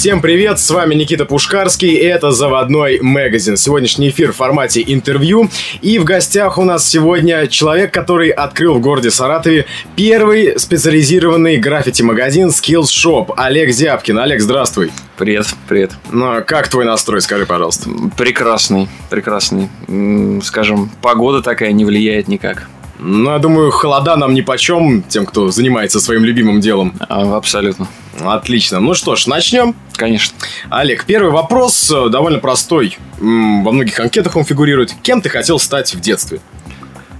Всем привет, с вами Никита Пушкарский, и это «Заводной магазин». Сегодняшний эфир в формате интервью, и в гостях у нас сегодня человек, который открыл в городе Саратове первый специализированный граффити-магазин Skills Shop, Олег Зябкин. Олег, здравствуй. Привет, привет. Ну, а как твой настрой, скажи, пожалуйста? Прекрасный, прекрасный. Скажем, погода такая не влияет никак. Ну, я думаю, холода нам ни почем, тем, кто занимается своим любимым делом. А, абсолютно. Отлично. Ну что ж, начнем. Конечно. Олег, первый вопрос э, довольно простой. Во многих анкетах он фигурирует. Кем ты хотел стать в детстве?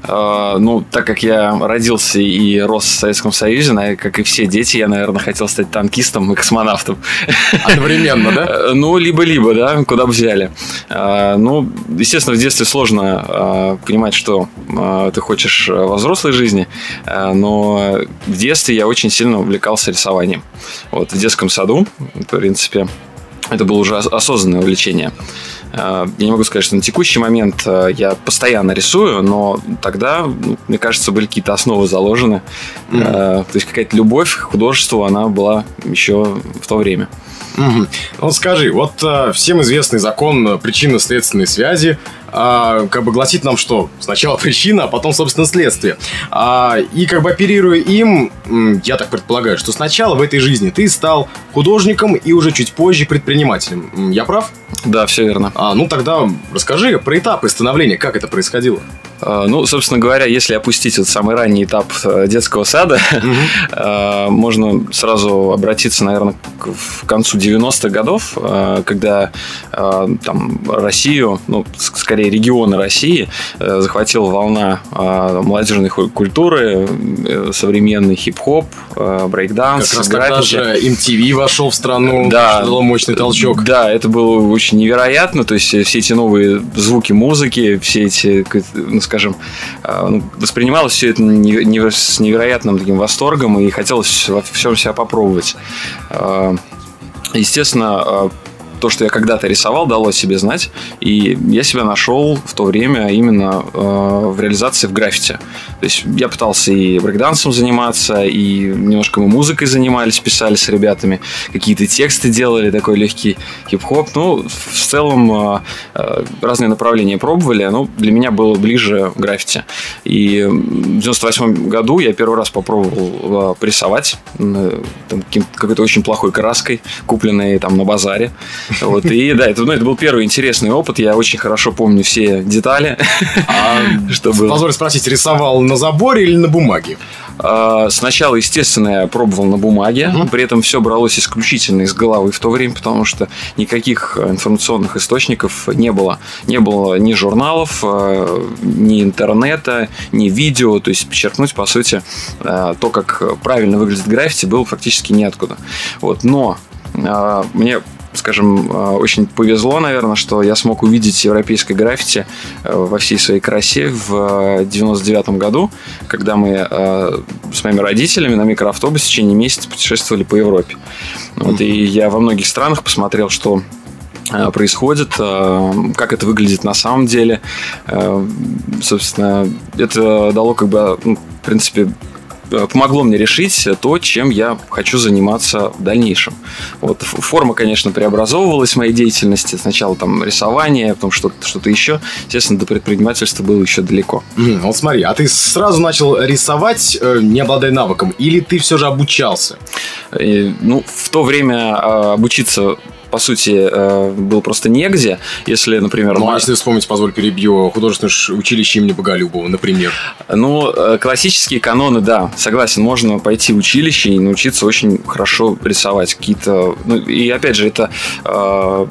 А, ну, так как я родился и рос в Советском Союзе, как и все дети, я, наверное, хотел стать танкистом и космонавтом. Одновременно, да? Ну, либо-либо, да, куда бы взяли. А, ну, естественно, в детстве сложно понимать, что ты хочешь во взрослой жизни, но в детстве я очень сильно увлекался рисованием. Вот, в детском саду, в принципе, это было уже осознанное увлечение. Э, я не могу сказать, что на текущий момент э, я постоянно рисую, но тогда, ну, мне кажется, были какие-то основы заложены. Mm-hmm. То есть какая-то любовь к художеству, она была еще в то время. Угу. Ну скажи, вот всем известный закон причинно-следственной связи а, как бы гласит нам, что сначала причина, а потом, собственно, следствие. А, и как бы оперируя им, я так предполагаю, что сначала в этой жизни ты стал художником и уже чуть позже предпринимателем. Я прав? Да, все верно. А, ну тогда расскажи про этапы становления, как это происходило. А, ну, собственно говоря, если опустить вот самый ранний этап э, детского сада, угу. можно сразу обратиться, наверное, к концу 90-х годов, э, когда там Россию, ну, скорее регионы России, захватила волна молодежной культуры, современный хип-хоп, брейкданс, Как раз тогда же MTV вошел в страну, да, дало мощный толчок. Да, это было очень невероятно, то есть все эти новые звуки музыки, все эти, скажем, э, ну, воспринималось все это с невероятным таким восторгом и хотелось во всем себя попробовать. Э, естественно, э, то, что я когда-то рисовал, дало себе знать. И я себя нашел в то время именно э, в реализации в граффити. То есть я пытался и брейкдансом заниматься, и немножко мы музыкой занимались, писали с ребятами, какие-то тексты делали, такой легкий хип-хоп. Ну, в целом э, э разные направления пробовали, но для меня было ближе граффити. И в 98 году я первый раз попробовал э, порисовать э, какой-то очень плохой краской, купленной там на базаре. Вот, и да, это, ну, это был первый интересный опыт. Я очень хорошо помню все детали. А, что было. Позволь спросить, рисовал на заборе или на бумаге? А, сначала, естественно, я пробовал на бумаге, угу. при этом все бралось исключительно из головы в то время, потому что никаких информационных источников не было. Не было ни журналов, а, ни интернета, ни видео, то есть подчеркнуть, по сути, а, то, как правильно выглядит граффити, было фактически неоткуда. Вот, но мне скажем, э, очень повезло, наверное, что я смог увидеть европейское граффити э, во всей своей красе в 99 э, году, когда мы с моими родителями на микроавтобусе в течение месяца путешествовали по Европе. Вот, и я во многих странах посмотрел, что происходит, как это выглядит на самом деле. Собственно, это дало как бы, ну, в принципе, помогло мне решить то, чем я хочу заниматься в дальнейшем. Вот форма, конечно, преобразовывалась в моей деятельности. Сначала там рисование, потом что-то что еще. Естественно, до предпринимательства было еще далеко. Mm, вот смотри, а ты сразу начал рисовать, э, не обладая навыком, или ты все же обучался? И, ну, в то время а, обучиться по сути, э, был просто негде. Если, например... Ну, а если вспомнить, позволь перебью, художественное училище имени Боголюбова, например. Ну, э, классические каноны, да, согласен, можно пойти в училище и научиться очень хорошо рисовать какие-то... Ну, и опять же, это э,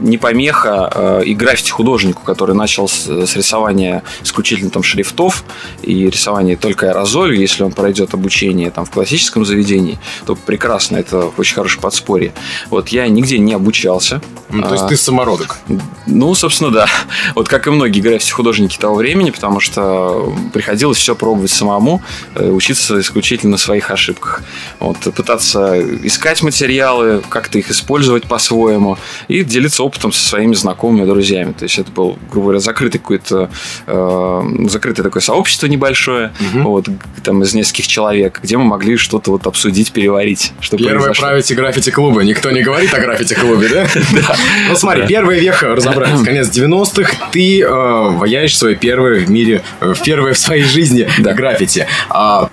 не помеха и граффити художнику, который начал с, с рисования исключительно там шрифтов и рисования только аэрозолью, если он пройдет обучение там в классическом заведении, то прекрасно, это очень хорошее подспорье. Вот я нигде не обучался. Ну, то есть а, ты самородок? Ну, собственно, да. Вот как и многие граффити-художники того времени, потому что приходилось все пробовать самому, э, учиться исключительно на своих ошибках. Вот, пытаться искать материалы, как-то их использовать по-своему и делиться опытом со своими знакомыми, друзьями. То есть это был, грубо говоря, закрытый какое-то э, закрытое такое сообщество небольшое, угу. вот там из нескольких человек, где мы могли что-то вот обсудить, переварить. Что Первое произошло. правите граффити-клуба. Никто не говорит о граффити-клубе, да? Да. Ну смотри, первый век разобрались, конец 90-х. Ты э, ваяешь свое первое в мире, э, первое в своей жизни граффити. А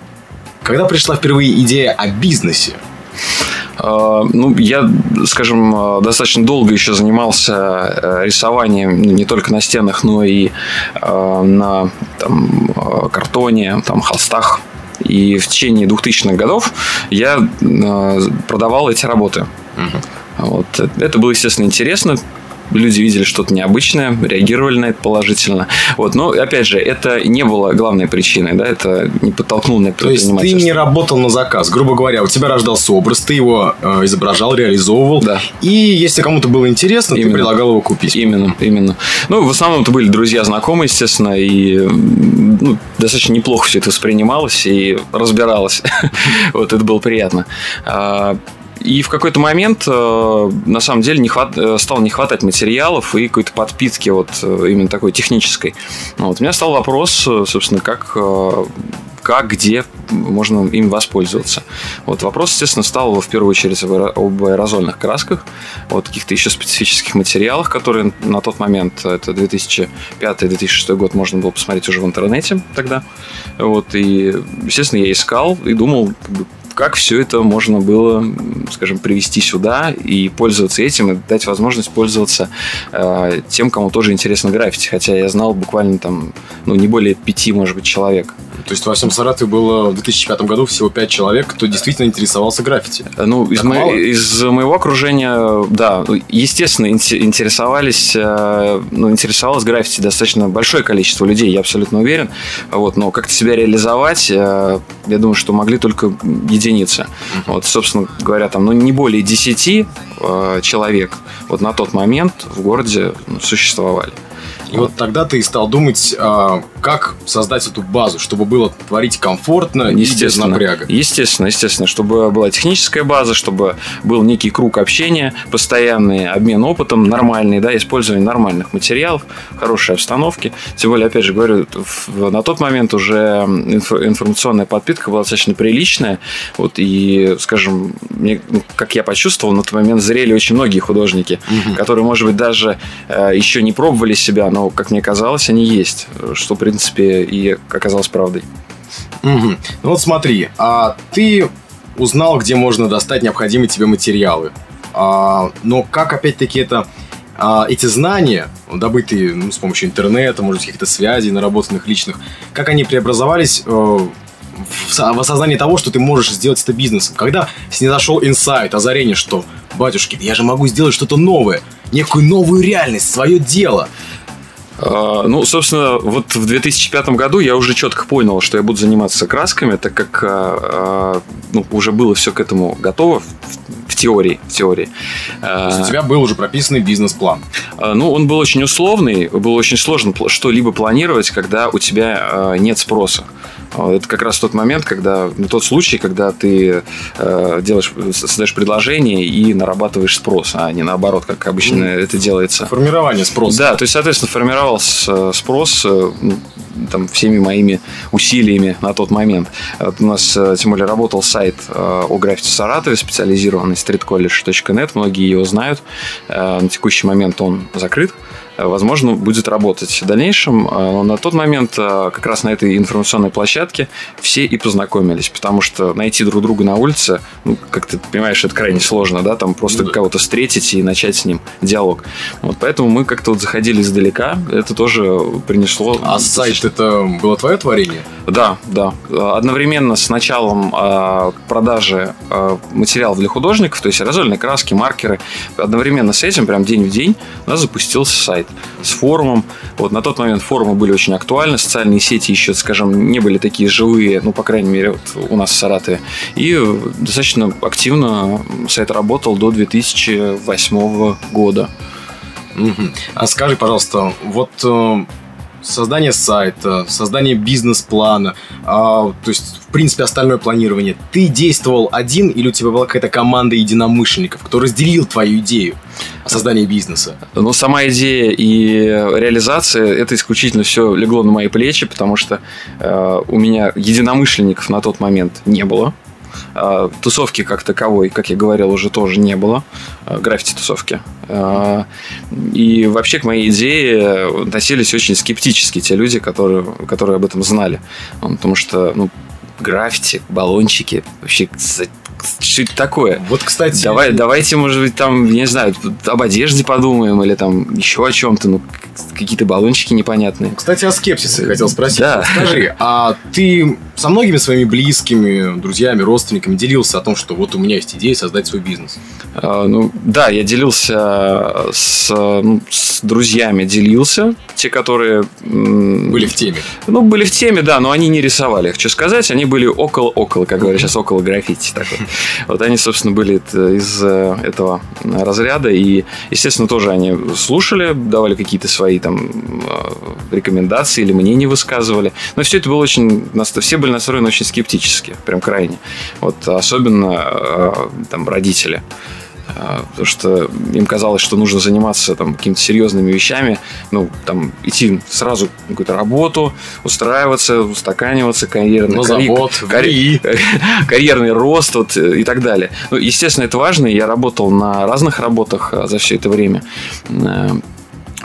когда пришла впервые идея о бизнесе? А, ну, я, скажем, а, достаточно долго еще занимался э, рисованием ну, не только на стенах, но и на там, картоне, там, холстах. И в течение 2000-х годов я продавал эти работы. Угу. Вот. Это было, естественно, интересно люди видели что-то необычное, реагировали на это положительно. Вот, но опять же, это не было главной причиной, да, это не подтолкнуло меня То есть ты не работал на заказ, грубо говоря, у тебя рождался образ, ты его э, изображал, реализовывал, да. и если кому-то было интересно, именно. ты предлагал его купить. Именно, именно. Ну, в основном это были друзья, знакомые, естественно, и ну, достаточно неплохо все это воспринималось и разбиралось. вот это было приятно. И в какой-то момент, э, на самом деле, не хват... Э, стало не хватать материалов и какой-то подпитки вот э, именно такой технической. Вот. У меня стал вопрос, собственно, как как, где можно им воспользоваться. Вот вопрос, естественно, стал в первую очередь об аэрозольных красках, вот каких-то еще специфических материалах, которые на тот момент, это 2005-2006 год, можно было посмотреть уже в интернете тогда. Вот, и, естественно, я искал и думал, как все это можно было, скажем, привести сюда и пользоваться этим, и дать возможность пользоваться э, тем, кому тоже интересно граффити. Хотя я знал буквально там, ну, не более пяти, может быть, человек. То есть во всем Саратове было в 2005 году всего пять человек, кто действительно интересовался граффити. Ну, из, мо... из моего окружения, да, естественно, интересовались, э, ну, интересовалось граффити достаточно большое количество людей, я абсолютно уверен. Вот, но как-то себя реализовать, э, я думаю, что могли только единицы. Вот, собственно говоря, там, ну, не более 10 э, человек вот на тот момент в городе ну, существовали. И вот тогда ты стал думать, а, как создать эту базу, чтобы было творить комфортно и без напряга. Естественно, естественно, чтобы была техническая база, чтобы был некий круг общения, постоянный обмен опытом, нормальный, да, использование нормальных материалов, хорошей обстановки. Тем более, опять же говорю, на тот момент уже информационная подпитка была достаточно приличная. Вот, и, скажем, мне, ну, как я почувствовал, на тот момент зрели очень многие художники, угу. которые, может быть, даже э, еще не пробовали себя, но, как мне казалось, они есть, что, в принципе, и оказалось правдой. Угу. Ну вот смотри, а ты узнал, где можно достать необходимые тебе материалы. А, но как, опять-таки, это а, эти знания, добытые ну, с помощью интернета, может, каких-то связей, наработанных личных, как они преобразовались э, в, осознании того, что ты можешь сделать это бизнесом? Когда снизошел инсайт, озарение, что, батюшки, я же могу сделать что-то новое, некую новую реальность, свое дело – ну, собственно, вот в 2005 году я уже четко понял, что я буду заниматься красками, так как а, а, ну, уже было все к этому готово в, в теории. В теории. То есть у тебя был уже прописанный бизнес-план? Ну, он был очень условный, было очень сложно что-либо планировать, когда у тебя нет спроса. Это как раз тот момент, когда, ну, тот случай, когда ты э, делаешь, создаешь предложение и нарабатываешь спрос, а не наоборот, как обычно mm. это делается. Формирование спроса. Да, то есть, соответственно, формировался спрос э, там, всеми моими усилиями на тот момент. Вот у нас, э, тем более, работал сайт э, о граффити в Саратове, специализированный streetcollege.net, многие его знают. На текущий момент он закрыт возможно, будет работать в дальнейшем. А, но на тот момент а, как раз на этой информационной площадке все и познакомились, потому что найти друг друга на улице, ну, как ты понимаешь, это крайне сложно, да, там просто ну, да. кого-то встретить и начать с ним диалог. Вот поэтому мы как-то вот заходили издалека, это тоже принесло... А сайт это было твое творение? Да, да. Одновременно с началом э, продажи э, материалов для художников, то есть аэрозольные краски, маркеры, одновременно с этим, прям день в день, у нас запустился сайт с форумом. Вот на тот момент форумы были очень актуальны, социальные сети еще, скажем, не были такие живые, ну, по крайней мере, вот у нас в Саратове. И достаточно активно сайт работал до 2008 года. А скажи, пожалуйста, вот э, создание сайта, создание бизнес-плана, а, то есть, в принципе, остальное планирование. Ты действовал один или у тебя была какая-то команда единомышленников, кто разделил твою идею? О бизнеса? Ну, сама идея и реализация, это исключительно все легло на мои плечи, потому что э, у меня единомышленников на тот момент не было. Э, тусовки как таковой, как я говорил, уже тоже не было. Э, граффити-тусовки. Э, и вообще к моей идее относились очень скептически те люди, которые, которые об этом знали. Потому что, ну, граффити, баллончики, вообще это такое? Вот, кстати... Давай, давайте, может быть, там, не знаю, об одежде подумаем или там еще о чем-то, ну, какие-то баллончики непонятные. Кстати, о скепсисе хотел спросить. Да. Скажи, а ты со многими своими близкими, друзьями, родственниками делился о том, что вот у меня есть идея создать свой бизнес? А, ну, да, я делился с, ну, с друзьями, делился, те, которые... Были в теме. Ну, были в теме, да, но они не рисовали. Хочу сказать, они были около-около, как говорят сейчас, около граффити такой. Вот они, собственно, были из э, этого разряда, и, естественно, тоже они слушали, давали какие-то свои там э, рекомендации или мнения высказывали. Но все это было очень... Все были настроены очень скептически, прям крайне. Вот особенно э, там родители. А, потому что им казалось, что нужно заниматься там какими-то серьезными вещами, ну, там, идти сразу какую-то работу, устраиваться, устаканиваться, карьерный, карьер, завод, карьер, карьерный рост вот, и так далее. Ну, естественно, это важно, я работал на разных работах а, за все это время. Э,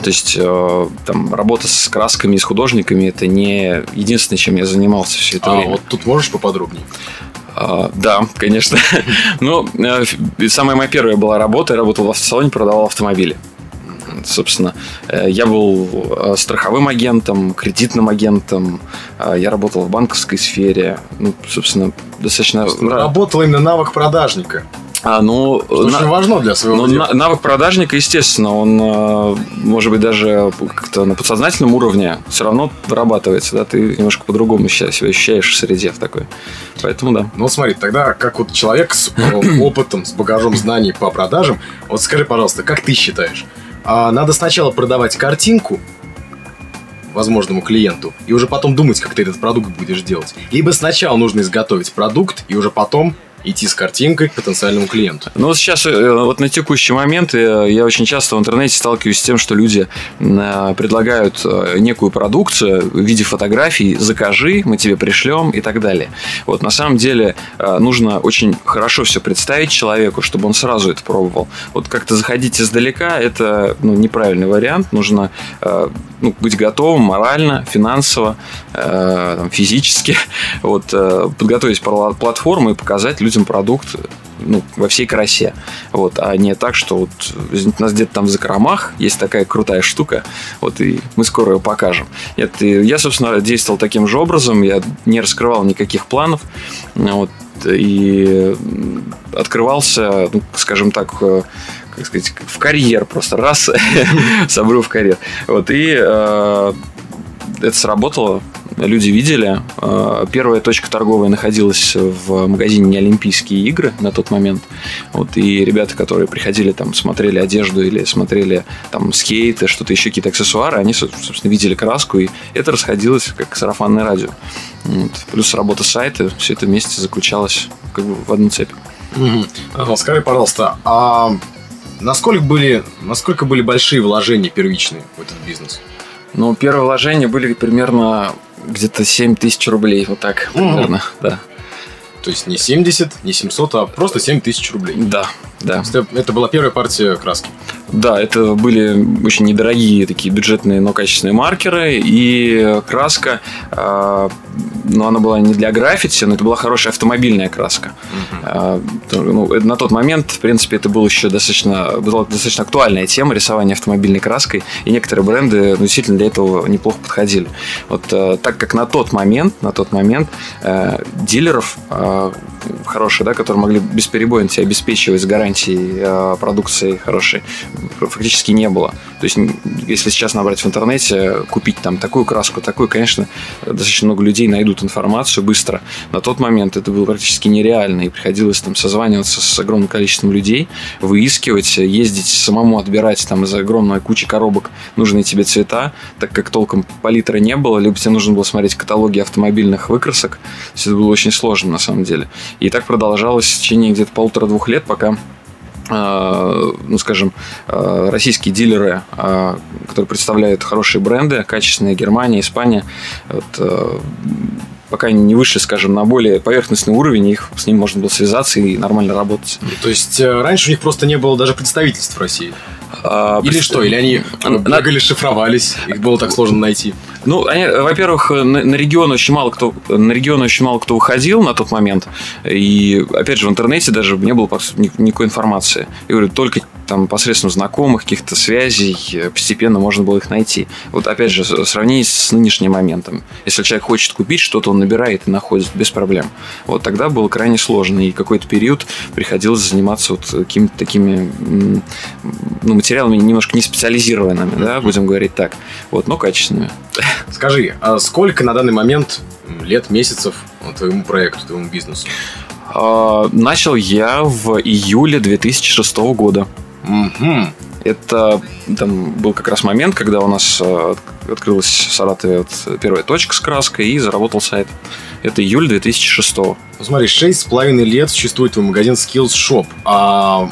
то есть э, там работа с красками и с художниками это не единственное, чем я занимался все это а, время. Вот тут можешь поподробнее? А, да, конечно. ну, э, самая моя первая была работа. Я работал в автосалоне, продавал автомобили. Собственно, э, я был э, страховым агентом, кредитным агентом. Я работал в банковской сфере. Ну, собственно, достаточно... Работал именно навык продажника. А, ну, Что на... очень важно для своего ну, дела. Навык продажника, естественно, он, э, может быть, даже как-то на подсознательном уровне все равно вырабатывается, да, ты немножко по-другому себя ощущаешь в среде в такой. Поэтому да. Ну, смотри, тогда как вот человек с э, опытом, с багажом знаний по продажам, вот скажи, пожалуйста, как ты считаешь, а надо сначала продавать картинку, возможному клиенту, и уже потом думать, как ты этот продукт будешь делать. Либо сначала нужно изготовить продукт, и уже потом идти с картинкой к потенциальному клиенту. Ну, вот сейчас, э, вот на текущий момент э, я очень часто в интернете сталкиваюсь с тем, что люди э, предлагают некую продукцию в виде фотографий, закажи, мы тебе пришлем и так далее. Вот на самом деле нужно очень хорошо все представить человеку, чтобы он сразу это пробовал. Вот как-то заходить издалека – это ну, неправильный вариант. Нужно ну, быть готовым морально, финансово, физически, вот, подготовить платформу и показать людям людям продукт ну, во всей красе. Вот, а не так, что вот у нас где-то там в закромах есть такая крутая штука, вот и мы скоро ее покажем. Нет, я, собственно, действовал таким же образом, я не раскрывал никаких планов, вот, и открывался, ну, скажем так, э, как сказать, в карьер просто раз собру в карьер. Вот, и э, это сработало люди видели. А, первая точка торговая находилась в магазине «Неолимпийские игры» на тот момент. Вот, и ребята, которые приходили, там, смотрели одежду или смотрели там скейты, что-то еще, какие-то аксессуары, они, собственно, видели краску, и это расходилось как сарафанное радио. Вот. Плюс работа сайта, все это вместе заключалось как бы в одну цепь. Угу. Скажи, пожалуйста, а насколько были, насколько были большие вложения первичные в этот бизнес? Ну, первые вложения были примерно где-то 7 тысяч рублей, вот так примерно, mm. да. То есть не 70, не 700, а просто 7 тысяч рублей. Да, да. Это была первая партия краски. Да, это были очень недорогие такие бюджетные, но качественные маркеры. И краска, э, ну, она была не для граффити, но это была хорошая автомобильная краска. Угу. Э, ну, на тот момент, в принципе, это был еще достаточно, была достаточно актуальная тема рисования автомобильной краской. И некоторые бренды ну, действительно для этого неплохо подходили. Вот э, так как на тот момент, на тот момент э, дилеров э, хорошие, да, которые могли бесперебойно тебя обеспечивать с гарантией э, продукции хорошей, фактически не было. То есть, если сейчас набрать в интернете, купить там такую краску, такую, конечно, достаточно много людей найдут информацию быстро. На тот момент это было практически нереально, и приходилось там созваниваться с огромным количеством людей, выискивать, ездить самому отбирать там из огромной кучи коробок нужные тебе цвета, так как толком палитры не было, либо тебе нужно было смотреть каталоги автомобильных выкрасок. Все это было очень сложно на самом деле. И так продолжалось в течение где-то полутора-двух лет, пока ну, скажем, российские дилеры, которые представляют хорошие бренды, качественные Германия, Испания, вот, пока они не вышли, скажем, на более поверхностный уровень, их с ним можно было связаться и нормально работать. То есть э, раньше у них просто не было даже представительств в России? А, или пред... что? Или они бегали, шифровались, их было так сложно найти? Ну, они, во-первых, на, на регион очень мало кто на регион очень мало кто выходил на тот момент. И опять же, в интернете даже не было никакой информации. Я говорю, только там посредством знакомых, каких-то связей э, постепенно можно было их найти. Вот опять же, сравнить с нынешним моментом. Если человек хочет купить что-то, он набирает и находит без проблем. Вот тогда было крайне сложно, и какой-то период приходилось заниматься вот какими-то такими ну, материалами немножко не специализированными, да, будем говорить так, вот, но качественными. Скажи, а сколько на данный момент лет, месяцев твоему проекту, твоему бизнесу? А, начал я в июле 2006 года. Угу. Это там был как раз момент, когда у нас э, открылась в Саратове вот первая точка с краской и заработал сайт. Это июль 2006. Ну, смотри, шесть с половиной лет существует твой магазин Skills Shop. А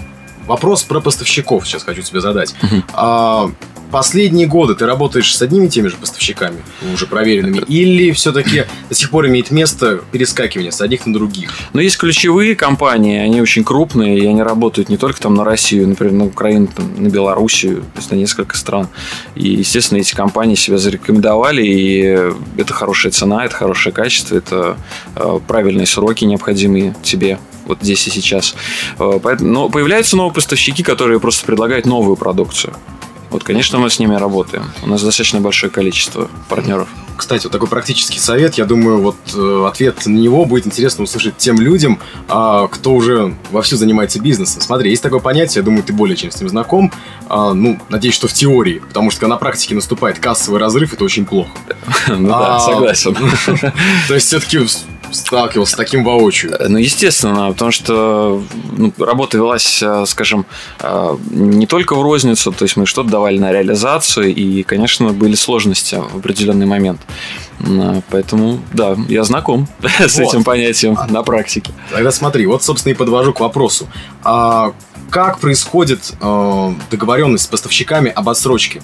вопрос про поставщиков сейчас хочу тебе задать. Uh-huh. А, последние годы ты работаешь с одними и теми же поставщиками, уже проверенными, или все-таки до сих пор имеет место перескакивание с одних на других? Ну, есть ключевые компании, они очень крупные, и они работают не только там на Россию, например, на Украину, там, на Белоруссию, то есть на несколько стран. И, естественно, эти компании себя зарекомендовали, и это хорошая цена, это хорошее качество, это э, правильные сроки необходимые тебе вот здесь и сейчас. Э, но появляются новые поставщики, которые просто предлагают новую продукцию. Вот, конечно, мы с ними работаем. У нас достаточно большое количество партнеров. Кстати, вот такой практический совет. Я думаю, вот э, ответ на него будет интересно услышать тем людям, э, кто уже вовсю занимается бизнесом. Смотри, есть такое понятие, я думаю, ты более чем с ним знаком. Э, ну, надеюсь, что в теории, потому что когда на практике наступает кассовый разрыв, это очень плохо. Ну да, а, согласен. То есть, все-таки сталкивался с таким воочию? Ну, естественно, потому что ну, работа велась, э, скажем, э, не только в розницу, то есть мы что-то давали на реализацию, и, конечно, были сложности в определенный момент. Э, поэтому, да, я знаком с вот. этим понятием а, на практике. Тогда смотри, вот, собственно, и подвожу к вопросу. А как происходит э, договоренность с поставщиками об отсрочке?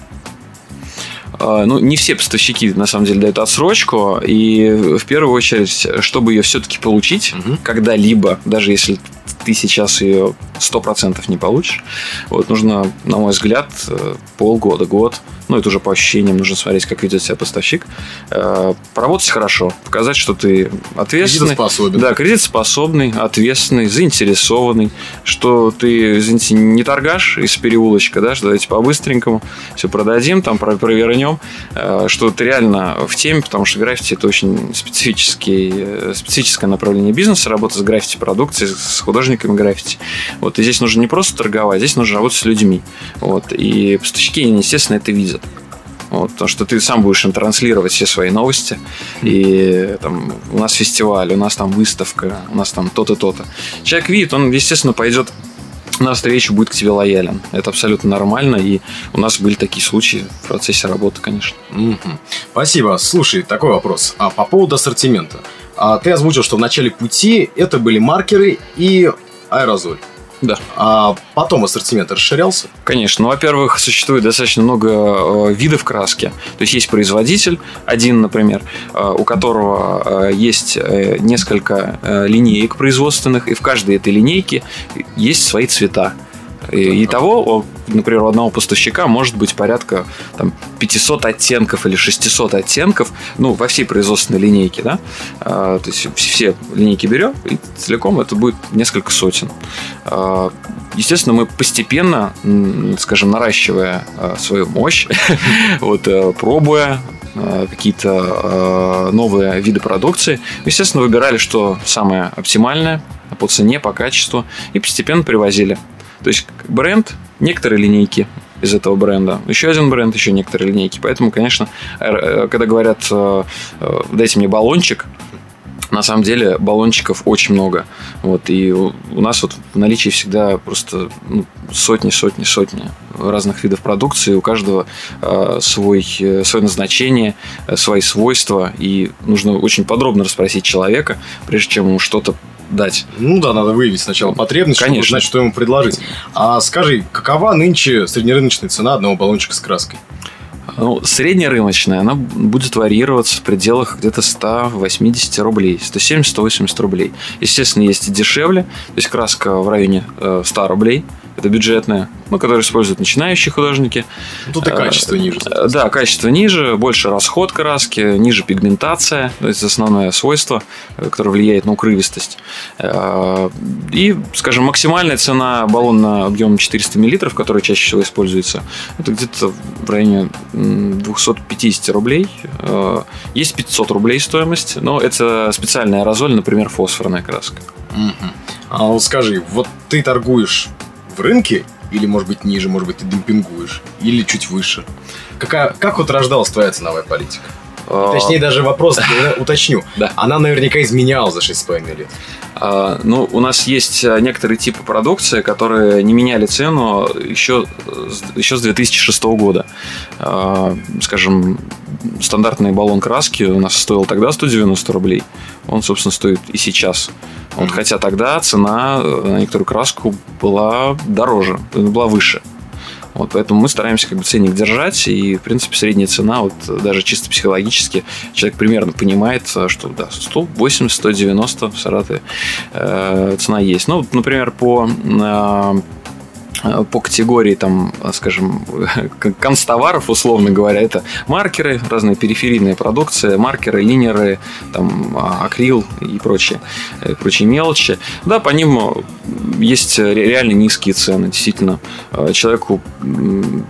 А, ну, не все поставщики, на самом деле, дают отсрочку. И в первую очередь, чтобы ее все-таки получить угу. когда-либо, даже если ты сейчас ее 100% не получишь, вот, нужно, на мой взгляд, э, полгода, год ну, это уже по ощущениям, нужно смотреть, как ведет себя поставщик, э, поработать хорошо, показать, что ты ответственный. Кредитоспособен. Да, кредитоспособный, ответственный, заинтересованный, что ты, извините, не торгаш из переулочка, да, что давайте по-быстренькому все продадим, там провернем, э, что ты реально в теме, потому что граффити это очень специфический, э, специфическое направление бизнеса, работа с граффити продукцией, с художниками граффити. Вот, и здесь нужно не просто торговать, здесь нужно работать с людьми. Вот, и поставщики, естественно, это видят. Вот, потому что ты сам будешь им транслировать все свои новости. И там у нас фестиваль, у нас там выставка, у нас там то-то, то-то. Человек видит, он, естественно, пойдет на встречу, будет к тебе лоялен. Это абсолютно нормально. И у нас были такие случаи в процессе работы, конечно. Угу. Спасибо. Слушай, такой вопрос. А по поводу ассортимента. А, ты озвучил, что в начале пути это были маркеры и аэрозоль. Да. А потом ассортимент расширялся? Конечно. Ну, во-первых, существует достаточно много э, видов краски. То есть есть производитель, один, например, э, у которого э, есть э, несколько э, линеек производственных, и в каждой этой линейке есть свои цвета. И, того, например, у одного поставщика может быть порядка там, 500 оттенков или 600 оттенков, ну, во всей производственной линейке, да, а, то есть все линейки берем, и целиком это будет несколько сотен. А, естественно, мы постепенно, скажем, наращивая а, свою мощь, вот, э, пробуя а, какие-то а, новые виды продукции, естественно, выбирали, что самое оптимальное по цене, по качеству, и постепенно привозили. То есть бренд, некоторые линейки из этого бренда, еще один бренд, еще некоторые линейки. Поэтому, конечно, э, когда говорят, э, э, дайте мне баллончик, на самом деле баллончиков очень много. Вот, и у нас вот в наличии всегда просто ну, сотни, сотни, сотни разных видов продукции. У каждого э, свой, свое назначение, свои свойства. И нужно очень подробно расспросить человека, прежде чем ему что-то дать. Ну да, надо выявить сначала потребность, Конечно. чтобы знать, что ему предложить. А скажи, какова нынче среднерыночная цена одного баллончика с краской? Ну, средняя рыночная, она будет варьироваться в пределах где-то 180 рублей, 170-180 рублей. Естественно, есть и дешевле, то есть краска в районе э, 100 рублей, это бюджетная, ну, которую используют начинающие художники. Тут и качество ниже. Э, Да, качество ниже, больше расход краски, ниже пигментация, то есть основное свойство, э, которое влияет на укрывистость. Э, И, скажем, максимальная цена баллона объемом 400 мл, который чаще всего используется, это где-то в районе м, 250 рублей. Э, Есть 500 рублей стоимость, но это специальная аэрозоль, например, фосфорная краска. Мгм. А вот скажи, вот ты торгуешь в рынке или, может быть, ниже, может быть, ты демпингуешь, или чуть выше? Какая, как вот рождалась твоя ценовая политика? Э, Точнее, даже вопрос я уточню. Она наверняка изменялась за 6,5 лет. А, Ну, у нас есть а, некоторые типы продукции, которые не меняли цену еще, с- еще с 2006 года. А, Скажем, стандартный баллон краски у нас стоил тогда 190 рублей. Он, собственно, стоит и сейчас. Вот, хотя тогда цена э, на некоторую краску была дороже, была выше. Вот, поэтому мы стараемся как бы ценник держать, и, в принципе, средняя цена, вот даже чисто психологически, человек примерно понимает, э, что да, 180-190 в Саратове э, цена есть. Ну, например, по э, по категории, там, скажем, констоваров, условно говоря, это маркеры, разные периферийные продукции, маркеры, линеры, там, а, акрил и прочее, э, прочие мелочи. Да, по ним э, есть ре- реально низкие цены, действительно. Э, Человеку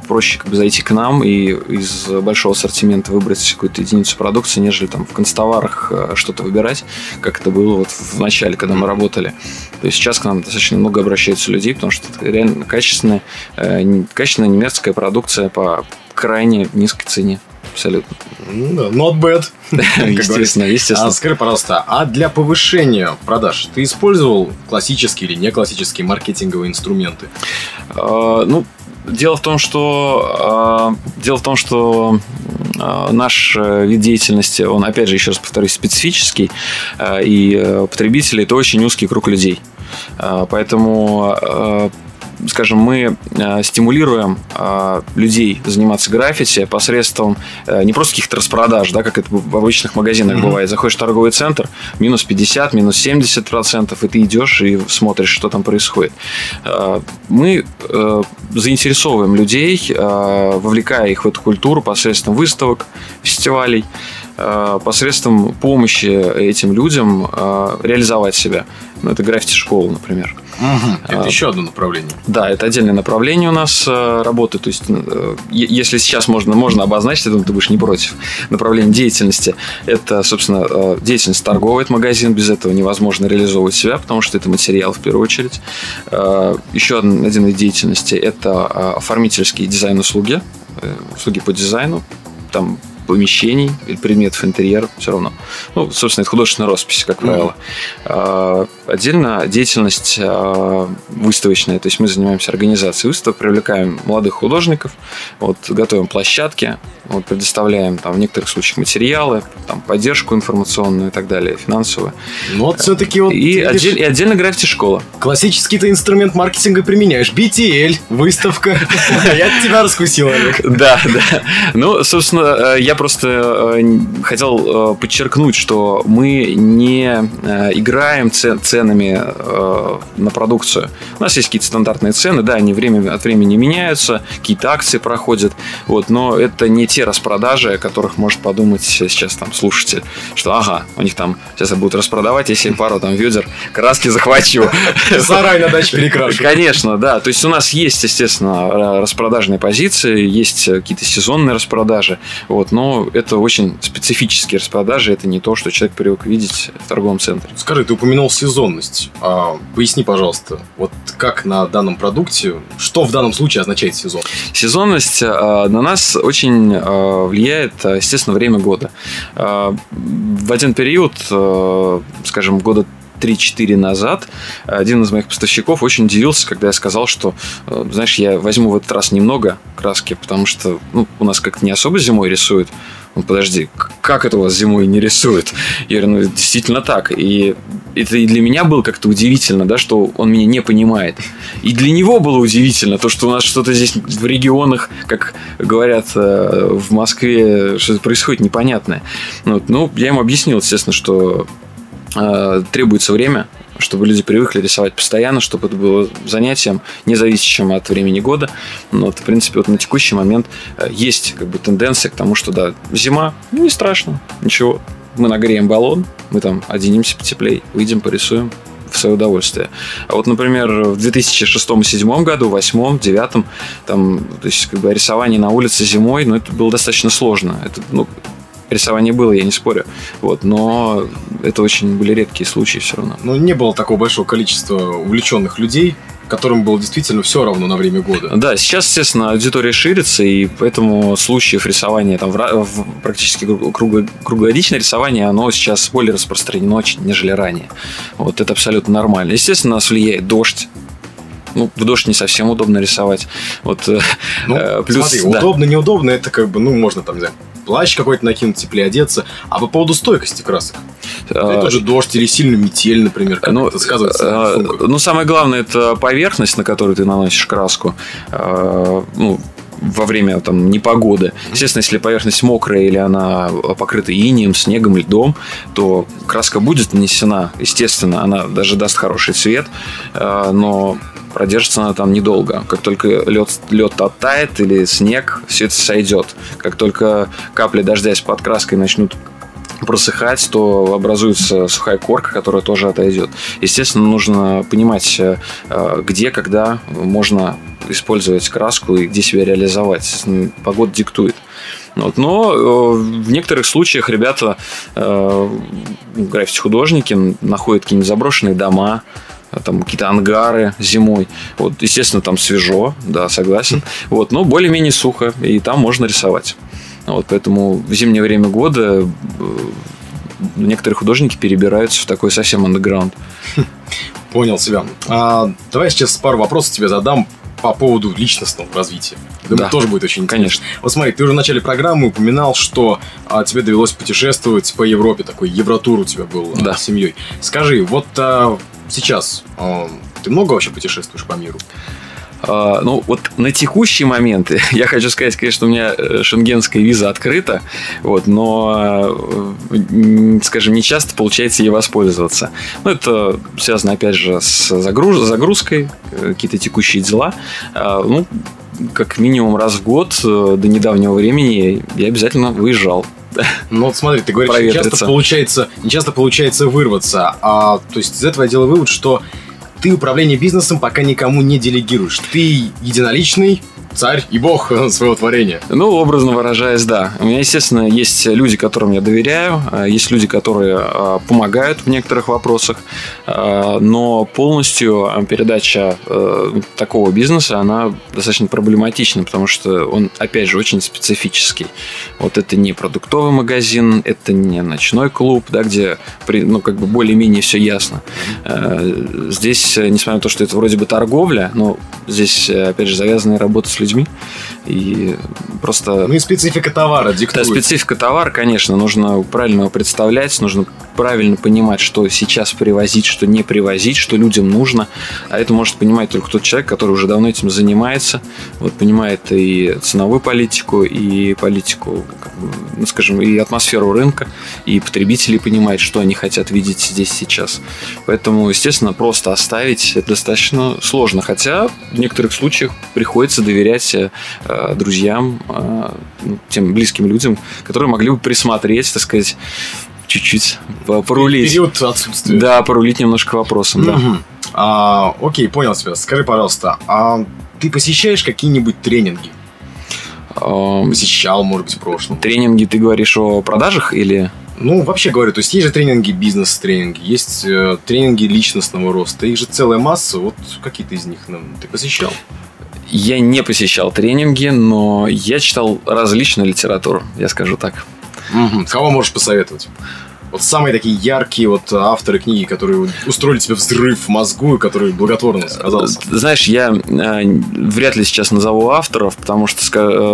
проще как бы зайти к нам и из большого ассортимента выбрать какую-то единицу продукции, нежели там в констоварах э, что-то выбирать, как это было вот в начале, когда мы работали. То есть сейчас к нам достаточно много обращаются людей, потому что это реально качественная, э, качественная немецкая продукция по крайне низкой цене. Абсолютно. Ну not bad. Естественно, естественно. А скажи, пожалуйста, а для повышения продаж ты использовал классические или не классические маркетинговые инструменты? А, Ну, дело в том, что а, дело в том, что наш э, вид деятельности, он, опять же, еще раз повторюсь, специфический, и э, потребители это очень узкий круг людей. Поэтому скажем, мы э, стимулируем э, людей заниматься граффити посредством э, не просто каких-то распродаж, да, как это в обычных магазинах Мгм. бывает. Заходишь в торговый центр, минус 50, минус 70 процентов, и ты идешь и смотришь, что там происходит. Мы заинтересовываем людей, вовлекая их в эту культуру посредством выставок, фестивалей, посредством помощи этим людям реализовать себя. Ну, это граффити-школа, например. Это А. еще одно направление. Да, это отдельное направление у нас э, работы. То есть, э, если сейчас можно, можно обозначить, я думаю, ты будешь не против, направление деятельности. Это, собственно, э, деятельность торговый это магазин. Без этого невозможно реализовывать себя, потому что это материал в первую очередь. Еще один, один вид деятельности – это оформительские дизайн-услуги. Услуги по дизайну. Там помещений или предметов интерьера все равно. Ну, собственно, это художественная роспись, как правило. А, Отдельно деятельность а, выставочная, то есть мы занимаемся организацией выставок, привлекаем молодых художников, вот, готовим площадки, вот, предоставляем там, в некоторых случаях материалы, там, поддержку информационную и так далее, финансовую. Но вот все-таки вот И, видишь, отдель- и отдельно граффити-школа. классический ты инструмент маркетинга применяешь. BTL, выставка. Я тебя раскусил, Олег. Да, да. Ну, собственно, э, я просто э, хотел э, подчеркнуть, что мы не э, играем це- ценами э, на продукцию. У нас есть какие-то стандартные цены, да, они время от времени меняются, какие-то акции проходят, вот, но это не те распродажи, о которых может подумать сейчас там слушатель, что ага, у них там сейчас будут распродавать, если пару там ведер краски захвачу. Сарай на даче перекрашу. Конечно, да. То есть у нас есть, естественно, ра- распродажные позиции, есть э, какие-то сезонные распродажи, вот, но это очень специфические распродажи, это не то, что человек привык видеть в торговом центре. Скажи, ты упомянул сезонность. А, поясни, пожалуйста, вот как на данном продукте, что в данном случае означает сезон? Сезонность э, на нас очень э, влияет, э, естественно, время года. Э, В один период, э, скажем, года 3-4 назад один из моих поставщиков очень удивился, когда я сказал, что, знаешь, я возьму в этот раз немного краски, потому что ну, у нас как-то не особо зимой рисуют. Ну, подожди, как это у вас зимой не рисует? Я говорю, ну, действительно так. И это и для меня было как-то удивительно, да, что он меня не понимает. И для него было удивительно то, что у нас что-то здесь в регионах, как говорят э, в Москве, что-то происходит непонятное. Вот, ну, я ему объяснил, естественно, что э, требуется время, чтобы люди привыкли рисовать постоянно, чтобы это было занятием, независящим от времени года. Но, вот, в принципе, вот на текущий момент э, есть как бы тенденция к тому, что да, зима, ну, не страшно, ничего. Мы нагреем баллон, мы там оденемся потеплее, выйдем, порисуем в свое удовольствие. А вот, например, в 2006-2007 году, 2008, 2009, там, то есть, как бы рисование на улице зимой, ну, это было достаточно сложно. Это, ну, рисование было, я не спорю. Вот, но это очень были редкие случаи все равно. Но не было такого большого количества увлеченных людей, которым было действительно все равно на время года. Да, сейчас, естественно, аудитория ширится, и поэтому случаев рисования, там, в, в, практически кругло, круглогодичное рисование, оно сейчас более распространено, нежели ранее. Вот это абсолютно нормально. Естественно, нас влияет дождь, ну, в дождь не совсем удобно рисовать. Вот, э, ну, э, плюс, смотри, да. удобно, неудобно, это как бы, ну, можно там, не плащ какой-то накинуть, теплее одеться. А по поводу стойкости красок? А, тот же дождь или сильный метель, например, как ну, это сказывается а, Ну, самое главное, это поверхность, на которую ты наносишь краску. А, ну, во время там, непогоды. Естественно, если поверхность мокрая или она покрыта инием, снегом, льдом, то краска будет нанесена. Естественно, она даже даст хороший цвет, но продержится она там недолго. Как только лед, лед оттает или снег, все это сойдет. Как только капли дождя из-под краской начнут просыхать, то образуется сухая корка, которая тоже отойдет. Естественно, нужно понимать, э, где, когда можно использовать краску и где себя реализовать. Погода диктует. Вот. Но э, в некоторых случаях ребята, э, граффити-художники, находят какие-нибудь заброшенные дома, там какие-то ангары зимой. Вот, естественно, там свежо, да, согласен. Вот, но более-менее сухо, и там можно рисовать. Вот, поэтому в зимнее время года э, некоторые художники перебираются в такой совсем андеграунд. Понял себя. А, давай сейчас пару вопросов тебе задам по поводу личностного развития. Думаю, да. тоже будет очень интересно. Конечно. Вот смотри, ты уже в начале программы упоминал, что а, тебе довелось путешествовать по Европе, такой евротур у тебя был а, да. а, с семьей. Скажи, вот а, сейчас а, ты много вообще путешествуешь по миру? Uh, ну, вот на текущий момент я хочу сказать, конечно, у меня э, шенгенская виза открыта, вот, но, э, скажем, не часто получается ей воспользоваться. Ну, это связано, опять же, с загруз... загрузкой, э, какие-то текущие дела. Uh, ну, как минимум раз в год до недавнего времени я обязательно выезжал. Ну вот смотри, ты говоришь, не часто получается, не часто получается вырваться. А, то есть из этого я делаю вывод, что ты управление бизнесом пока никому не делегируешь. Ты единоличный, царь и бог своего творения. Ну, образно выражаясь, да. У меня, естественно, есть люди, которым я доверяю, а, есть люди, которые а, помогают в некоторых вопросах, а, но полностью передача э, такого бизнеса, она достаточно проблематична, потому что он, опять же, очень специфический. Вот это не продуктовый магазин, это не ночной клуб, да, где, ну, как бы более-менее все ясно. Э, здесь, несмотря на то, что это вроде бы торговля, но здесь, опять же, завязанная работа с людьми, людьми. И просто... Ну и специфика товара диктует. Да, специфика товара, конечно, нужно правильно его представлять, нужно правильно понимать, что сейчас привозить, что не привозить, что людям нужно. А это может понимать только тот человек, который уже давно этим занимается, вот понимает и ценовую политику, и политику, ну, скажем, и атмосферу рынка, и потребители понимают, что они хотят видеть здесь сейчас. Поэтому, естественно, просто оставить это достаточно сложно. Хотя в некоторых случаях приходится доверять э, друзьям, э, ну, тем близким людям, которые могли бы присмотреть, так сказать, чуть-чуть порулить. Период отсутствия. Да, порулить немножко вопросом, да. Угу. А, окей, понял тебя. Скажи, пожалуйста, а ты посещаешь какие-нибудь тренинги? Посещал, может быть, в прошлом. Тренинги, ты говоришь о продажах или... Ну, вообще говорю, то есть есть же тренинги, бизнес-тренинги, есть э, тренинги личностного роста, их же целая масса, вот какие-то из них ну, ты посещал? Я не посещал тренинги, но я читал различную литературу, я скажу так. Угу. Кого можешь посоветовать? Вот самые такие яркие вот авторы книги, которые устроили тебе взрыв в мозгу и которые благотворно сказался. Знаешь, я э, вряд ли сейчас назову авторов, потому что,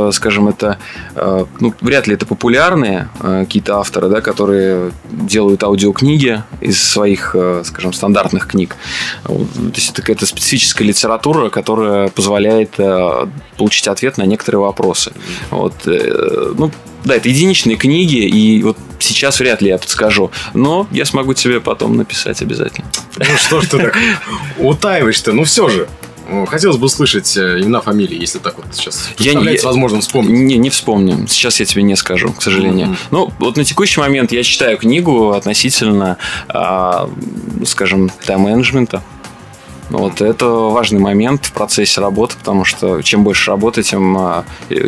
э, скажем, это э, ну, вряд ли это популярные э, какие-то авторы, да, которые делают аудиокниги из своих, э, скажем, стандартных книг. То есть это какая-то специфическая литература, которая позволяет э, получить ответ на некоторые вопросы. Вот, э, ну, да, это единичные книги, и вот сейчас вряд ли я подскажу. Но я смогу тебе потом написать обязательно. Ну что ж ты так утаиваешь-то? Ну все же. Хотелось бы услышать э, имена, фамилии, если так вот сейчас я, возможным вспомнить. Не, не вспомню. Сейчас я тебе не скажу, к сожалению. Mm-hmm. Ну, вот на текущий момент я читаю книгу относительно, э, скажем, тайм-менеджмента. Вот это важный момент в процессе работы, потому что чем больше работы, тем а,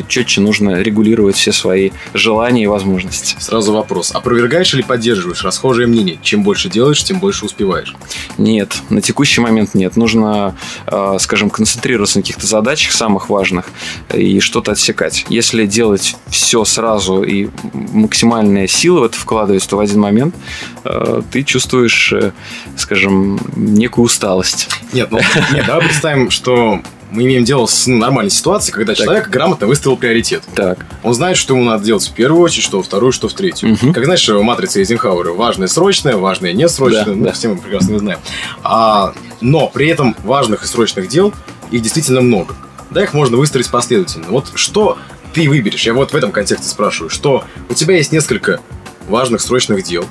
четче нужно регулировать все свои желания и возможности. Сразу вопрос. Опровергаешь или поддерживаешь расхожее мнение? Чем больше делаешь, тем больше успеваешь? Нет, на текущий момент нет. Нужно, а, скажем, концентрироваться на каких-то задачах самых важных и что-то отсекать. Если делать все сразу и максимальные силы в это вкладывать, то в один момент а, ты чувствуешь, э, скажем, некую усталость. Нет, ну, нет, давай представим, что мы имеем дело с ну, нормальной ситуацией, когда так. человек грамотно выставил приоритет. Так. Он знает, что ему надо делать в первую очередь, что во вторую, что в третью. Угу. Как знаешь, в матрице Эйзенхауэра важное срочное, важное не срочное, да, ну, да. все мы прекрасно знаем. А, но при этом важных и срочных дел их действительно много. Да, их можно выстроить последовательно. Вот что ты выберешь? Я вот в этом контексте спрашиваю, что у тебя есть несколько важных срочных дел,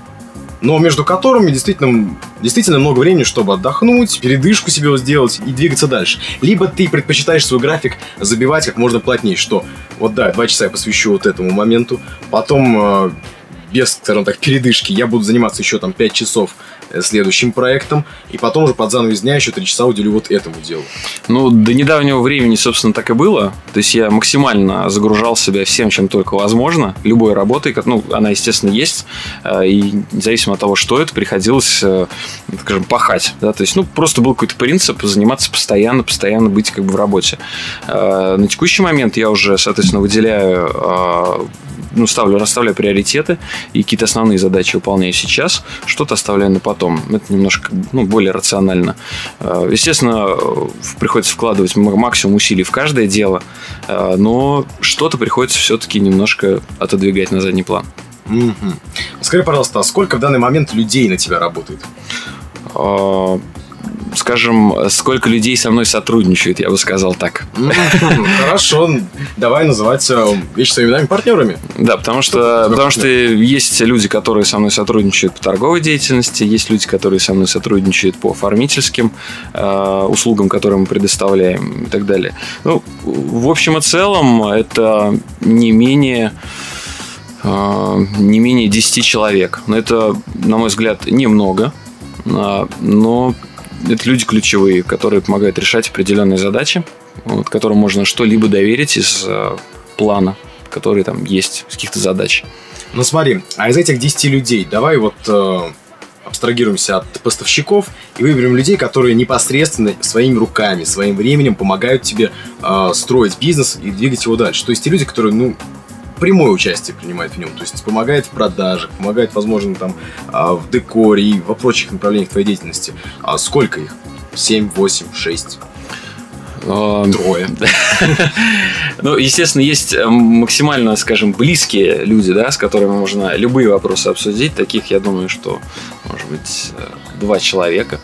но между которыми действительно, действительно много времени, чтобы отдохнуть, передышку себе сделать и двигаться дальше. Либо ты предпочитаешь свой график забивать как можно плотнее, что вот да, два часа я посвящу вот этому моменту, потом э, без, скажем так, передышки я буду заниматься еще там 5 часов Э, следующим проектом, и потом уже под занавес дня еще три часа уделю вот этому делу. Ну, до недавнего времени, собственно, так и было. То есть я максимально загружал себя всем, чем только возможно, любой работой, ну, она, естественно, есть, э, и независимо от того, что это, приходилось, э, скажем, пахать. Да? То есть, ну, просто был какой-то принцип заниматься постоянно, постоянно быть как бы в работе. На текущий момент я уже, соответственно, выделяю ну, ставлю, расставляю приоритеты и какие-то основные задачи выполняю сейчас, что-то оставляю на потом. Это немножко ну, более рационально. Э, естественно, приходится вкладывать максимум усилий в каждое дело, э, но что-то приходится все-таки немножко отодвигать на задний план. Угу. Скажи, пожалуйста, а сколько в данный момент людей на тебя работает? Э, скажем, сколько людей со мной сотрудничают, я бы сказал так. Хорошо, давай называть э, вещи своими именами партнерами. Да, потому что, потому что есть люди, которые со мной сотрудничают по торговой деятельности, есть люди, которые со мной сотрудничают по оформительским э, услугам, которые мы предоставляем и так далее. Ну, в общем и целом, это не менее э, не менее 10 человек. Но это, на мой взгляд, немного. А, но это люди ключевые, которые помогают решать определенные задачи, вот, которым можно что-либо доверить из э, плана, который там есть, из каких-то задач. Ну смотри, а из этих 10 людей давай вот э, абстрагируемся от поставщиков и выберем людей, которые непосредственно своими руками, своим временем помогают тебе э, строить бизнес и двигать его дальше. То есть те люди, которые, ну, прямое участие принимает в нем, то есть помогает в продажах, помогает, возможно, там а, в декоре и во прочих направлениях твоей деятельности. А сколько их? Семь, восемь, шесть? Трое. Ну, естественно, есть э, максимально, скажем, близкие люди, да, с которыми можно любые вопросы обсудить. Таких, я думаю, что, может быть, э, два человека.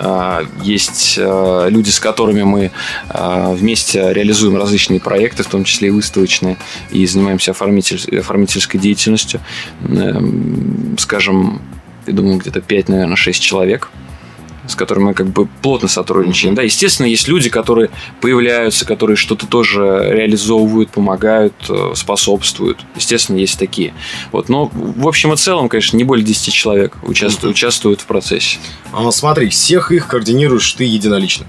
А, есть а, люди, с которыми мы а, вместе реализуем различные проекты, в том числе и выставочные, и занимаемся оформитель, оформительской деятельностью. Эм, скажем, я думаю, где-то 5, наверное, 6 человек – с которыми мы как бы плотно сотрудничаем. Да, естественно, есть люди, которые появляются, которые что-то тоже реализовывают, помогают, э, способствуют. Естественно, есть такие. Вот, но в общем и целом, конечно, не более 10 человек участвуют, участвуют в процессе. А, смотри, всех их координируешь ты единолично.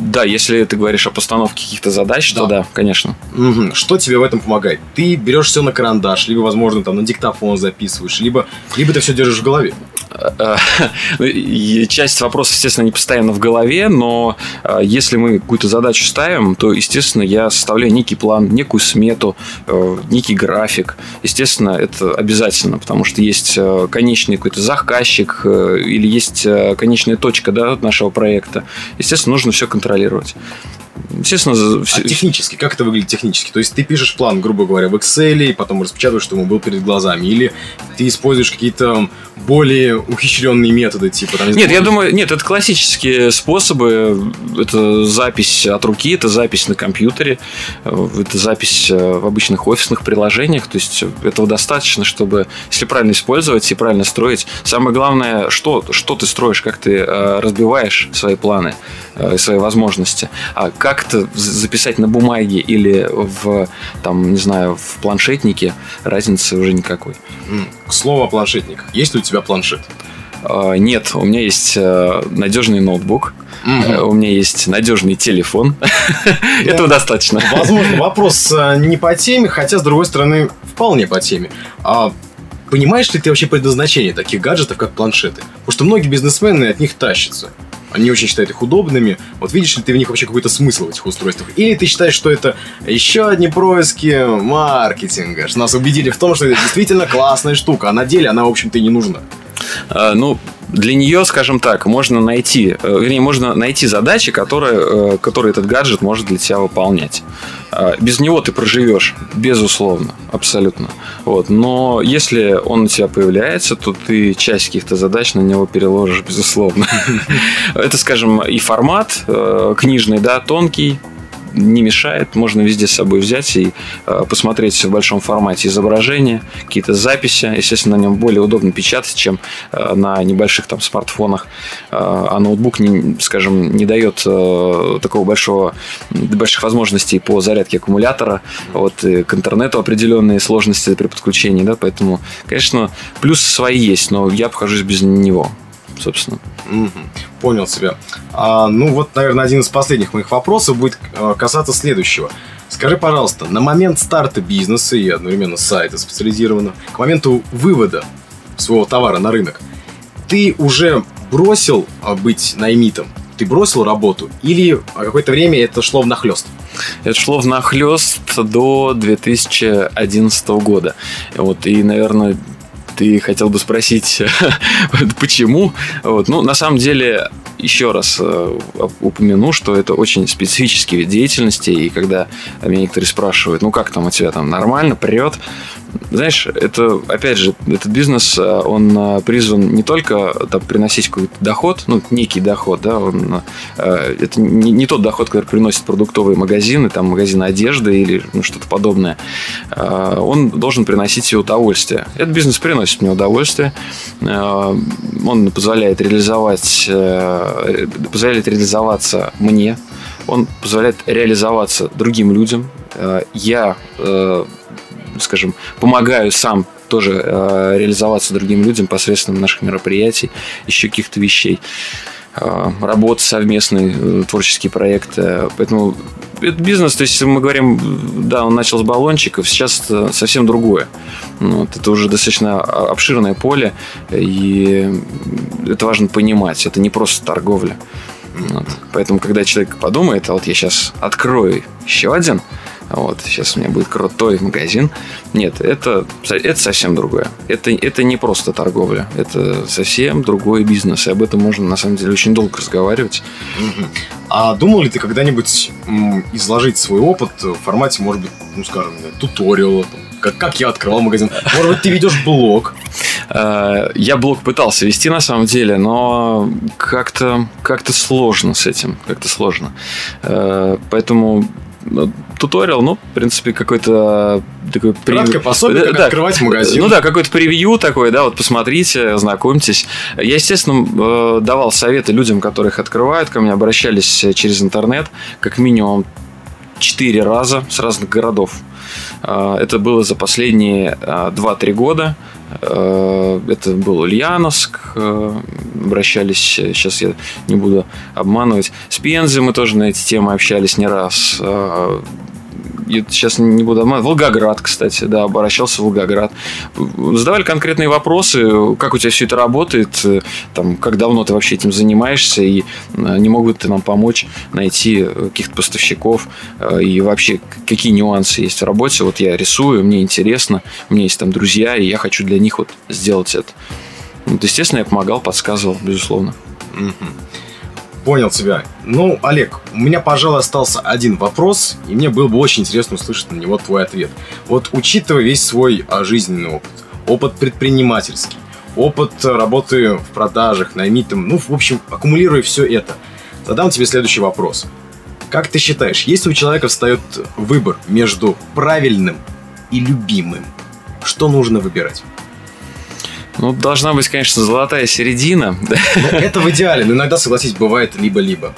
Да, если ты говоришь о постановке каких-то задач, да. то да, конечно. Угу. Что тебе в этом помогает? Ты берешь все на карандаш, либо, возможно, там на диктофон записываешь, либо, либо ты все держишь в голове. Ну, часть вопросов, естественно, не постоянно в голове, но а, если мы какую-то задачу ставим, то, естественно, я составляю некий план, некую смету, э, некий график. Естественно, это обязательно, потому что есть э, конечный какой-то заказчик э, или есть конечная точка да, нашего проекта. Естественно, нужно все контролировать контролировать. Естественно, а технически, как это выглядит технически? То есть ты пишешь план, грубо говоря, в Excel, и потом распечатываешь, чтобы он был перед глазами, или ты используешь какие-то более ухищренные методы, типа там, Нет, я думаю, нет, это классические способы. Это запись от руки, это запись на компьютере, это запись э, в обычных офисных приложениях. То есть этого достаточно, чтобы, если правильно использовать и правильно строить. Самое главное, что, что ты строишь, как ты э, разбиваешь свои планы, э, свои возможности. А как-то записать на бумаге или в, там, не знаю, в планшетнике, разницы уже никакой. К слову о планшетниках. Есть ли у тебя планшет? А, нет, у меня есть э, надежный ноутбук. Угу. У меня есть надежный телефон. Этого достаточно. Возможно, вопрос э, не по теме, хотя, с другой стороны, вполне по теме. А понимаешь ли ты вообще предназначение таких гаджетов, как планшеты? Потому что многие бизнесмены от них тащатся. Они очень считают их удобными. Вот видишь ли ты в них вообще какой-то смысл в этих устройствах? Или ты считаешь, что это еще одни происки маркетинга, что нас убедили в том, что это действительно классная штука, а на деле она, в общем-то, и не нужна? А, ну, для нее, скажем так, можно найти, э, вернее, можно найти задачи, которые, э, которые этот гаджет может для тебя выполнять. А, без него ты проживешь, безусловно, абсолютно. Вот. Но если он у тебя появляется, то ты часть каких-то задач на него переложишь, безусловно. Это, скажем, и формат э, книжный, да, тонкий, не мешает. Можно везде с собой взять и э, посмотреть в большом формате изображения, какие-то записи. Естественно, на нем более удобно печатать, чем э, на небольших там смартфонах. Э, а ноутбук, не, скажем, не дает такого большого, больших возможностей по зарядке аккумулятора. Вот, к интернету определенные сложности при подключении. Да, поэтому, конечно, плюсы свои есть, но я обхожусь без него собственно. Угу. Понял тебя. А, ну вот, наверное, один из последних моих вопросов будет э, касаться следующего. Скажи, пожалуйста, на момент старта бизнеса и одновременно сайта специализированного, к моменту вывода своего товара на рынок, ты уже бросил а, быть наймитом? Ты бросил работу? Или какое-то время это шло в нахлест? Это шло в нахлест до 2011 года. Вот, и, наверное, ты хотел бы спросить, почему. Вот. Ну, на самом деле, еще раз э, упомяну, что это очень специфический вид деятельности, и когда меня некоторые спрашивают, ну как там у тебя там нормально, прет, знаешь, это, опять же, этот бизнес, э, он э, призван не только там, приносить какой-то доход, ну, некий доход, да, он, э, это не, не тот доход, который приносит продуктовые магазины, там, магазины одежды или ну, что-то подобное. Он должен приносить и удовольствие. Этот бизнес приносит мне удовольствие. Он позволяет реализовать, позволяет реализоваться мне, он позволяет реализоваться другим людям. Я скажем, помогаю сам тоже э, реализоваться другим людям посредством наших мероприятий, еще каких-то вещей. Э, работы совместные, э, творческие проекты. Поэтому это бизнес, то есть мы говорим, да, он начал с баллончиков, сейчас это совсем другое. Ну, вот, это уже достаточно обширное поле, и это важно понимать. Это не просто торговля. Вот. Поэтому, когда человек подумает, а вот я сейчас открою еще один, вот, сейчас у меня будет крутой магазин. Нет, это, это совсем другое. Это, это не просто торговля, это совсем другой бизнес. И об этом можно, на самом деле, очень долго разговаривать. А думал ли ты когда-нибудь изложить свой опыт в формате, может быть, ну, скажем, туториала, как, как я открывал магазин. Может быть, ты ведешь блог? А, я блог пытался вести на самом деле, но как-то как сложно с этим. Как-то сложно. А, поэтому ну, туториал, ну, в принципе, какой-то такой... Краткое прев... пособие, как да, открывать магазин. Ну да, какой-то превью такой, да, вот посмотрите, знакомьтесь. Я, естественно, э, давал советы людям, которых открывают, ко мне обращались через интернет, как минимум четыре раза с разных городов. Э, это было за последние 2-3 э, года. Это был Ульяновск, обращались, сейчас я не буду обманывать. С Пензой мы тоже на эти темы общались не раз. Сейчас не буду обманывать, Волгоград, кстати, да, обращался в Волгоград. Задавали конкретные вопросы, как у тебя все это работает, там, как давно ты вообще этим занимаешься, и э, не могут ты нам помочь найти каких-то поставщиков, э, и вообще какие нюансы есть в работе. Вот я рисую, мне интересно, у меня есть там друзья, и я хочу для них вот сделать это. Вот, естественно, я помогал, подсказывал, безусловно. Угу. Понял тебя. Ну, Олег, у меня, пожалуй, остался один вопрос, и мне было бы очень интересно услышать на него твой ответ. Вот учитывая весь свой а, жизненный опыт, опыт предпринимательский, опыт работы в продажах, наймитом, ну, в общем, аккумулируя все это, задам тебе следующий вопрос. Как ты считаешь, если у человека встает выбор между правильным и любимым, что нужно выбирать? Ну, должна быть, конечно, золотая середина. Ну, это в идеале, но иногда, согласись, бывает либо-либо.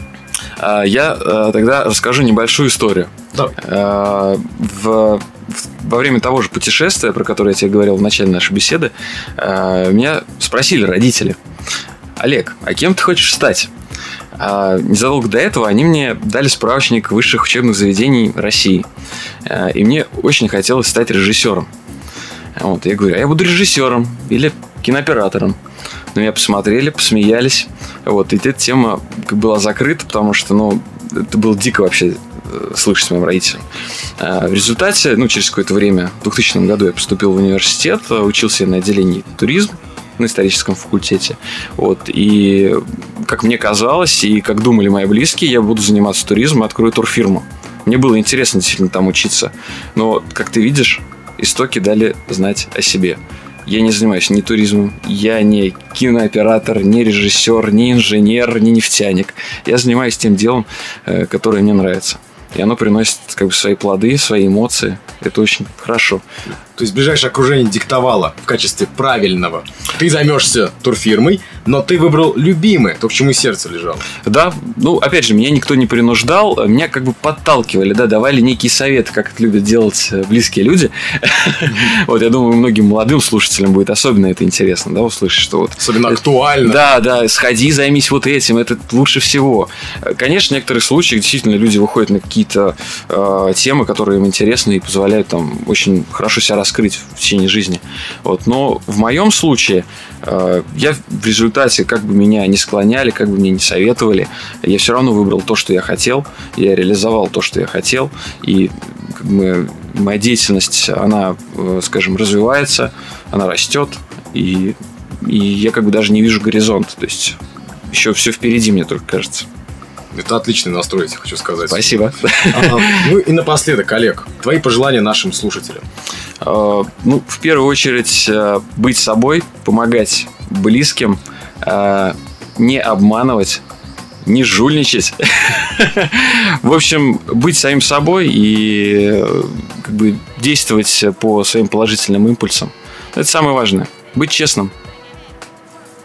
А, я э, тогда расскажу небольшую историю. Давай. А, в, во время того же путешествия, про которое я тебе говорил в начале нашей беседы, а, меня спросили родители, Олег, а кем ты хочешь стать? Незадолго до этого они мне дали справочник высших учебных заведений России. И мне очень хотелось стать режиссером. Вот, я говорю, а я буду режиссером или кинооператором. На меня посмотрели, посмеялись. Вот, и эта тема была закрыта, потому что, ну, это было дико вообще э, слышать моим родителям. А в результате, ну, через какое-то время, в 2000 году я поступил в университет, учился на отделении туризм на историческом факультете. Вот, и, как мне казалось, и как думали мои близкие, я буду заниматься туризмом, открою турфирму. Мне было интересно действительно там учиться. Но, как ты видишь, истоки дали знать о себе. Я не занимаюсь ни туризмом, я не кинооператор, не режиссер, не инженер, не нефтяник. Я занимаюсь тем делом, э, которое мне нравится. И оно приносит как бы свои плоды, свои эмоции. Это очень хорошо. То есть ближайшее окружение диктовало в качестве правильного. Ты займешься турфирмой, но ты выбрал любимое, то, к чему сердце лежало. Да, ну, опять же, меня никто не принуждал, меня как бы подталкивали, да, давали некий совет, как это любят делать э, близкие люди. Вот, я думаю, многим молодым слушателям будет особенно это интересно, да, услышать, что вот... Особенно актуально. Да, да, сходи, займись вот этим, это лучше всего. Конечно, в некоторых случаях действительно люди выходят на какие-то э, темы, которые им интересны и позволяют там очень хорошо себя раскрыть в течение жизни. Вот. Но в моем случае э, я в результате, как бы меня не склоняли, как бы мне не советовали, я все равно выбрал то, что я хотел, я реализовал то, что я хотел, и как бы, моя деятельность, она, э, скажем, развивается, она растет, и, и я как бы даже не вижу горизонт, то есть еще все впереди, мне только кажется. Это отличный настрой, я хочу сказать. Спасибо. Ну и напоследок, Олег, твои пожелания нашим слушателям. А, ну, в первую очередь, э, быть собой, помогать близким, э, не обманывать, не жульничать. В общем, быть самим собой и э, как бы действовать по своим положительным импульсам. Это самое важное. Быть честным.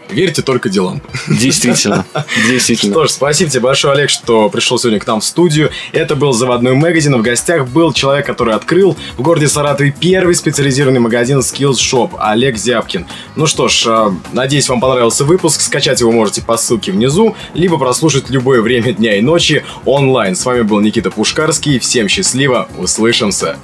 Верьте только делам. Действительно. Действительно. Что ж, спасибо тебе большое, Олег, что пришел сегодня к нам в студию. Это был «Заводной магазин». В гостях был человек, который открыл в городе Саратове первый специализированный магазин Skills Shop, Олег Зябкин. Ну что ж, э, надеюсь, вам понравился выпуск. Скачать его можете по ссылке внизу, либо прослушать любое время дня и ночи онлайн. С вами был Никита Пушкарский. Всем счастливо. Услышимся.